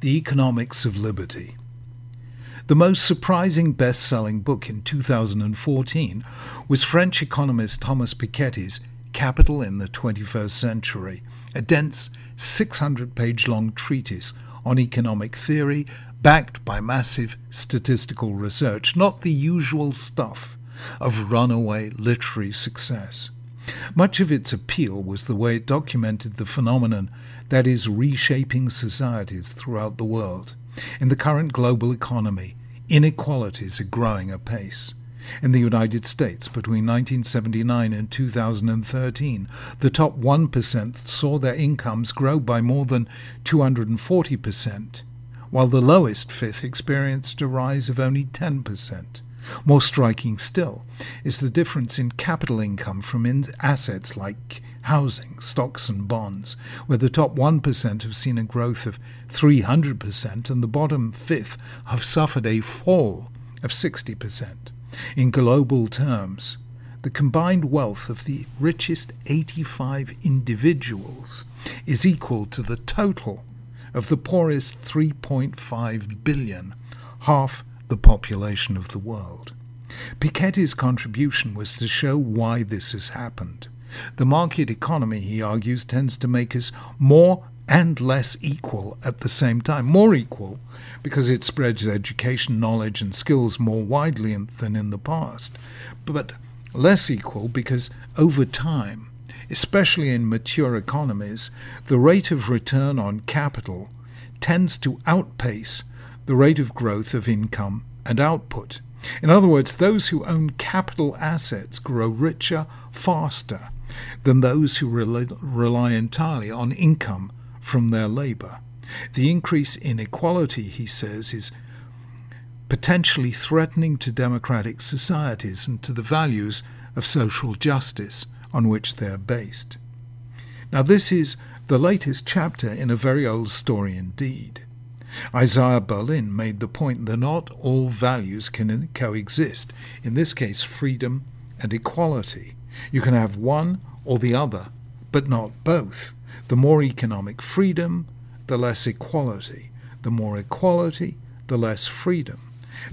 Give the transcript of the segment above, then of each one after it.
The Economics of Liberty. The most surprising best selling book in 2014 was French economist Thomas Piketty's Capital in the 21st Century, a dense 600 page long treatise on economic theory backed by massive statistical research, not the usual stuff of runaway literary success. Much of its appeal was the way it documented the phenomenon that is reshaping societies throughout the world. In the current global economy, inequalities are growing apace. In the United States, between 1979 and 2013, the top 1% saw their incomes grow by more than 240%, while the lowest fifth experienced a rise of only 10%. More striking still is the difference in capital income from in assets like housing, stocks, and bonds, where the top 1% have seen a growth of 300% and the bottom fifth have suffered a fall of 60%. In global terms, the combined wealth of the richest 85 individuals is equal to the total of the poorest 3.5 billion, half the population of the world. Piketty's contribution was to show why this has happened. The market economy, he argues, tends to make us more and less equal at the same time. More equal because it spreads education, knowledge, and skills more widely than in the past, but less equal because over time, especially in mature economies, the rate of return on capital tends to outpace the rate of growth of income and output. In other words, those who own capital assets grow richer faster than those who rely entirely on income from their labor. The increase in equality, he says, is potentially threatening to democratic societies and to the values of social justice on which they are based. Now, this is the latest chapter in a very old story indeed. Isaiah Berlin made the point that not all values can coexist, in this case, freedom and equality. You can have one or the other, but not both. The more economic freedom, the less equality. The more equality, the less freedom.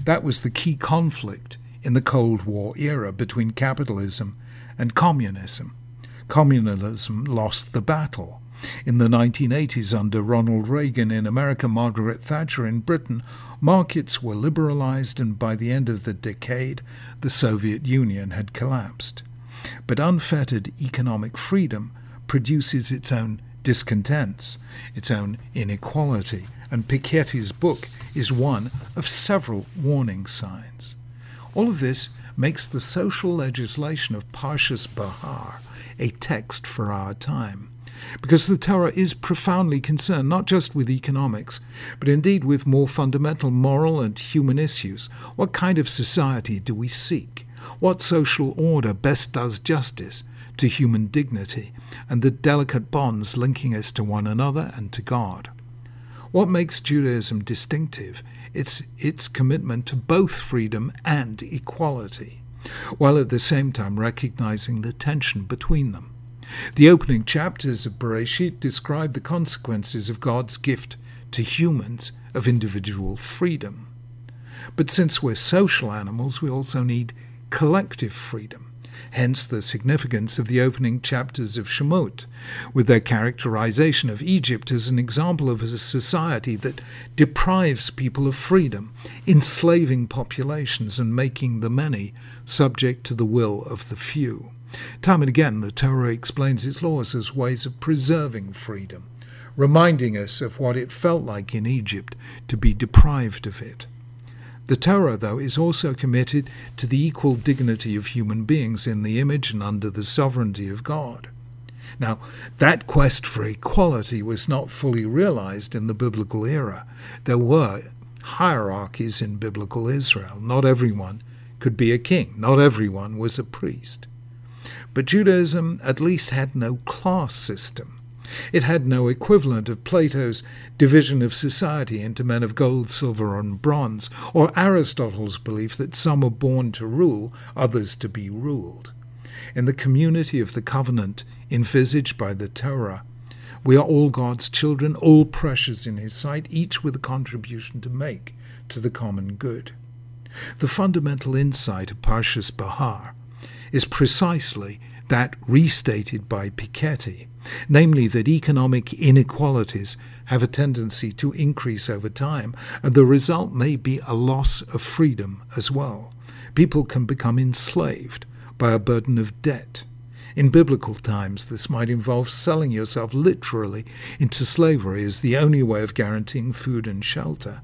That was the key conflict in the Cold War era between capitalism and communism. Communism lost the battle. In the 1980s, under Ronald Reagan in America, Margaret Thatcher in Britain, markets were liberalized, and by the end of the decade, the Soviet Union had collapsed. But unfettered economic freedom produces its own discontents, its own inequality, and Piketty's book is one of several warning signs. All of this makes the social legislation of Parshas Behar a text for our time because the Torah is profoundly concerned not just with economics, but indeed with more fundamental moral and human issues. What kind of society do we seek? What social order best does justice to human dignity and the delicate bonds linking us to one another and to God? What makes Judaism distinctive? It's its commitment to both freedom and equality, while at the same time recognizing the tension between them. The opening chapters of Bereshit describe the consequences of God's gift to humans of individual freedom. But since we're social animals, we also need collective freedom. Hence the significance of the opening chapters of Shemot, with their characterization of Egypt as an example of a society that deprives people of freedom, enslaving populations and making the many subject to the will of the few. Time and again, the Torah explains its laws as ways of preserving freedom, reminding us of what it felt like in Egypt to be deprived of it. The Torah, though, is also committed to the equal dignity of human beings in the image and under the sovereignty of God. Now, that quest for equality was not fully realized in the biblical era. There were hierarchies in biblical Israel. Not everyone could be a king, not everyone was a priest. But Judaism at least had no class system. It had no equivalent of Plato's division of society into men of gold, silver, and bronze, or Aristotle's belief that some are born to rule, others to be ruled. In the community of the covenant envisaged by the Torah, We are all God's children, all precious in His sight, each with a contribution to make to the common good. The fundamental insight of Parshas Behar is precisely that restated by Piketty, namely that economic inequalities have a tendency to increase over time, and the result may be a loss of freedom as well. People can become enslaved by a burden of debt. In biblical times, this might involve selling yourself literally into slavery as the only way of guaranteeing food and shelter.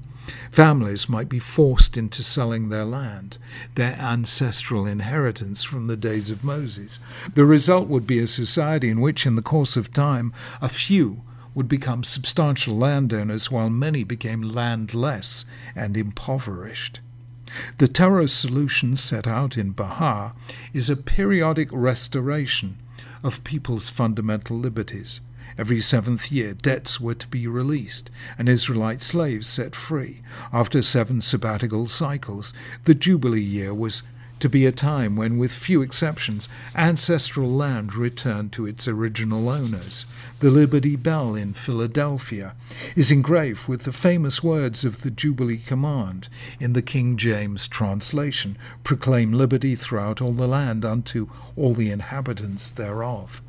Families might be forced into selling their land, their ancestral inheritance from the days of Moses. The result would be a society in which, in the course of time, a few would become substantial landowners while many became landless and impoverished. The Torah's solution set out in Behar is a periodic restoration of people's fundamental liberties. Every seventh year, debts were to be released and Israelite slaves set free. After seven sabbatical cycles, the Jubilee year was to be a time when, with few exceptions, ancestral land returned to its original owners. The Liberty Bell in Philadelphia is engraved with the famous words of the Jubilee Command in the King James translation Proclaim liberty throughout all the land unto all the inhabitants thereof.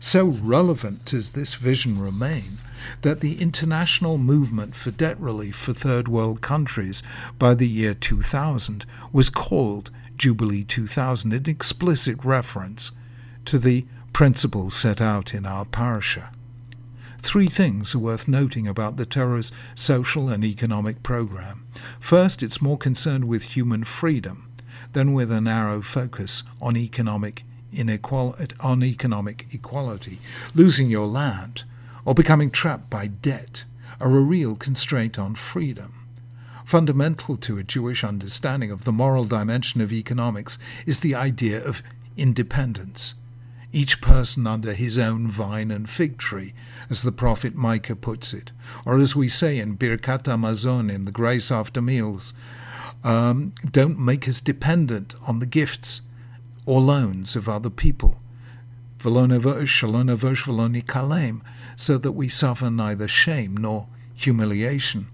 So relevant does this vision remain that the international movement for debt relief for third world countries by the year 2000 was called Jubilee 2000, an explicit reference to the principles set out in our parasha. Three things are worth noting about the Torah's social and economic program. First, it's more concerned with human freedom than with a narrow focus on economic inequality, on economic equality. Losing your land or becoming trapped by debt are a real constraint on freedom. Fundamental to a Jewish understanding of the moral dimension of economics is the idea of independence. Each person under his own vine and fig tree, as the prophet Micah puts it, or as we say in Birkat Hamazon in the Grace After Meals, um, don't make us dependent on the gifts or loans of other people, so that we suffer neither shame nor humiliation.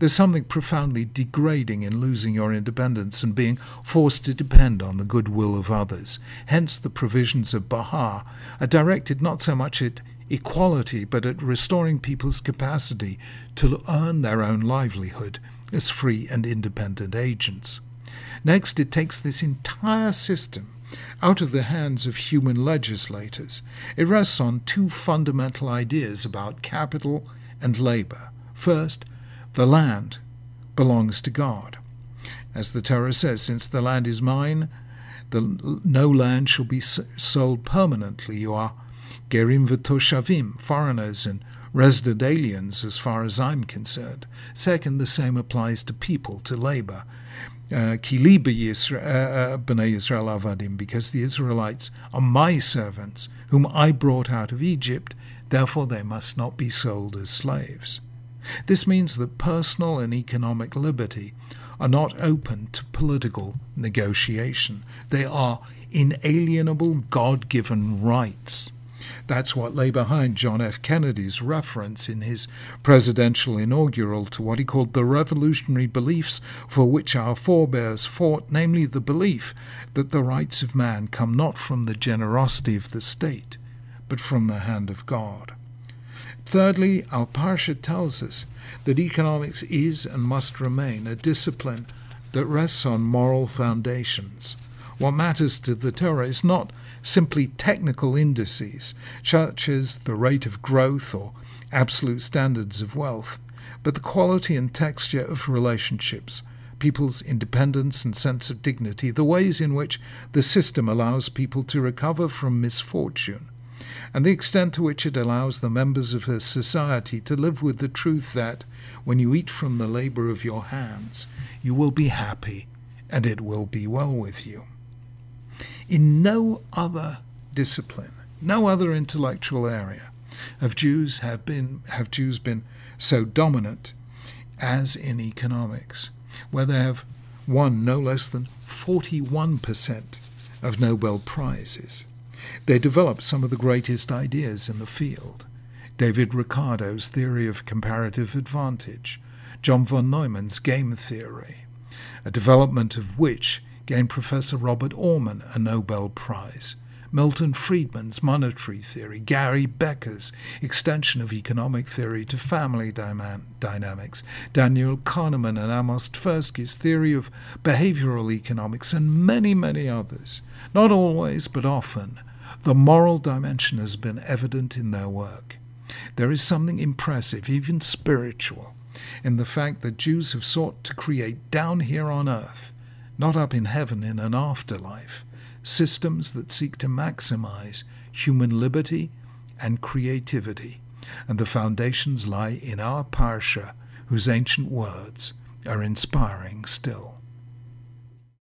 There's something profoundly degrading in losing your independence and being forced to depend on the goodwill of others. Hence, the provisions of Behar are directed not so much at equality, but at restoring people's capacity to earn their own livelihood as free and independent agents. Next, it takes this entire system out of the hands of human legislators. It rests on two fundamental ideas about capital and labor. First, the land belongs to God. As the Torah says, since the land is mine, the, no land shall be sold permanently. You are gerim v'toshavim, foreigners and resident aliens as far as I'm concerned. Second, the same applies to people, to labor. Uh, b'nei Israel avadim, because the Israelites are my servants, whom I brought out of Egypt, therefore they must not be sold as slaves. This means that personal and economic liberty are not open to political negotiation. They are inalienable God given rights. That's what lay behind John F. Kennedy's reference in his presidential inaugural to what he called the revolutionary beliefs for which our forebears fought, namely the belief that the rights of man come not from the generosity of the state, but from the hand of God. Thirdly, our Parsha tells us that economics is and must remain a discipline that rests on moral foundations. What matters to the Torah is not simply technical indices, such as the rate of growth or absolute standards of wealth, but the quality and texture of relationships, people's independence and sense of dignity, the ways in which the system allows people to recover from misfortune, and the extent to which it allows the members of a society to live with the truth that, when you eat from the labor of your hands, you will be happy and it will be well with you. In no other discipline, no other intellectual area, have Jews have been have Jews been so dominant as in economics, where they have won no less than 41% of Nobel Prizes. They developed some of the greatest ideas in the field. David Ricardo's theory of comparative advantage, John von Neumann's game theory, a development of which gained Professor Robert Aumann a Nobel Prize, Milton Friedman's monetary theory, Gary Becker's extension of economic theory to family dynamics, Daniel Kahneman and Amos Tversky's theory of behavioral economics, and many, many others. Not always, but often, the moral dimension has been evident in their work. There is something impressive, even spiritual, in the fact that Jews have sought to create down here on earth, not up in heaven in an afterlife, systems that seek to maximize human liberty and creativity. And the foundations lie in our Parsha, whose ancient words are inspiring still.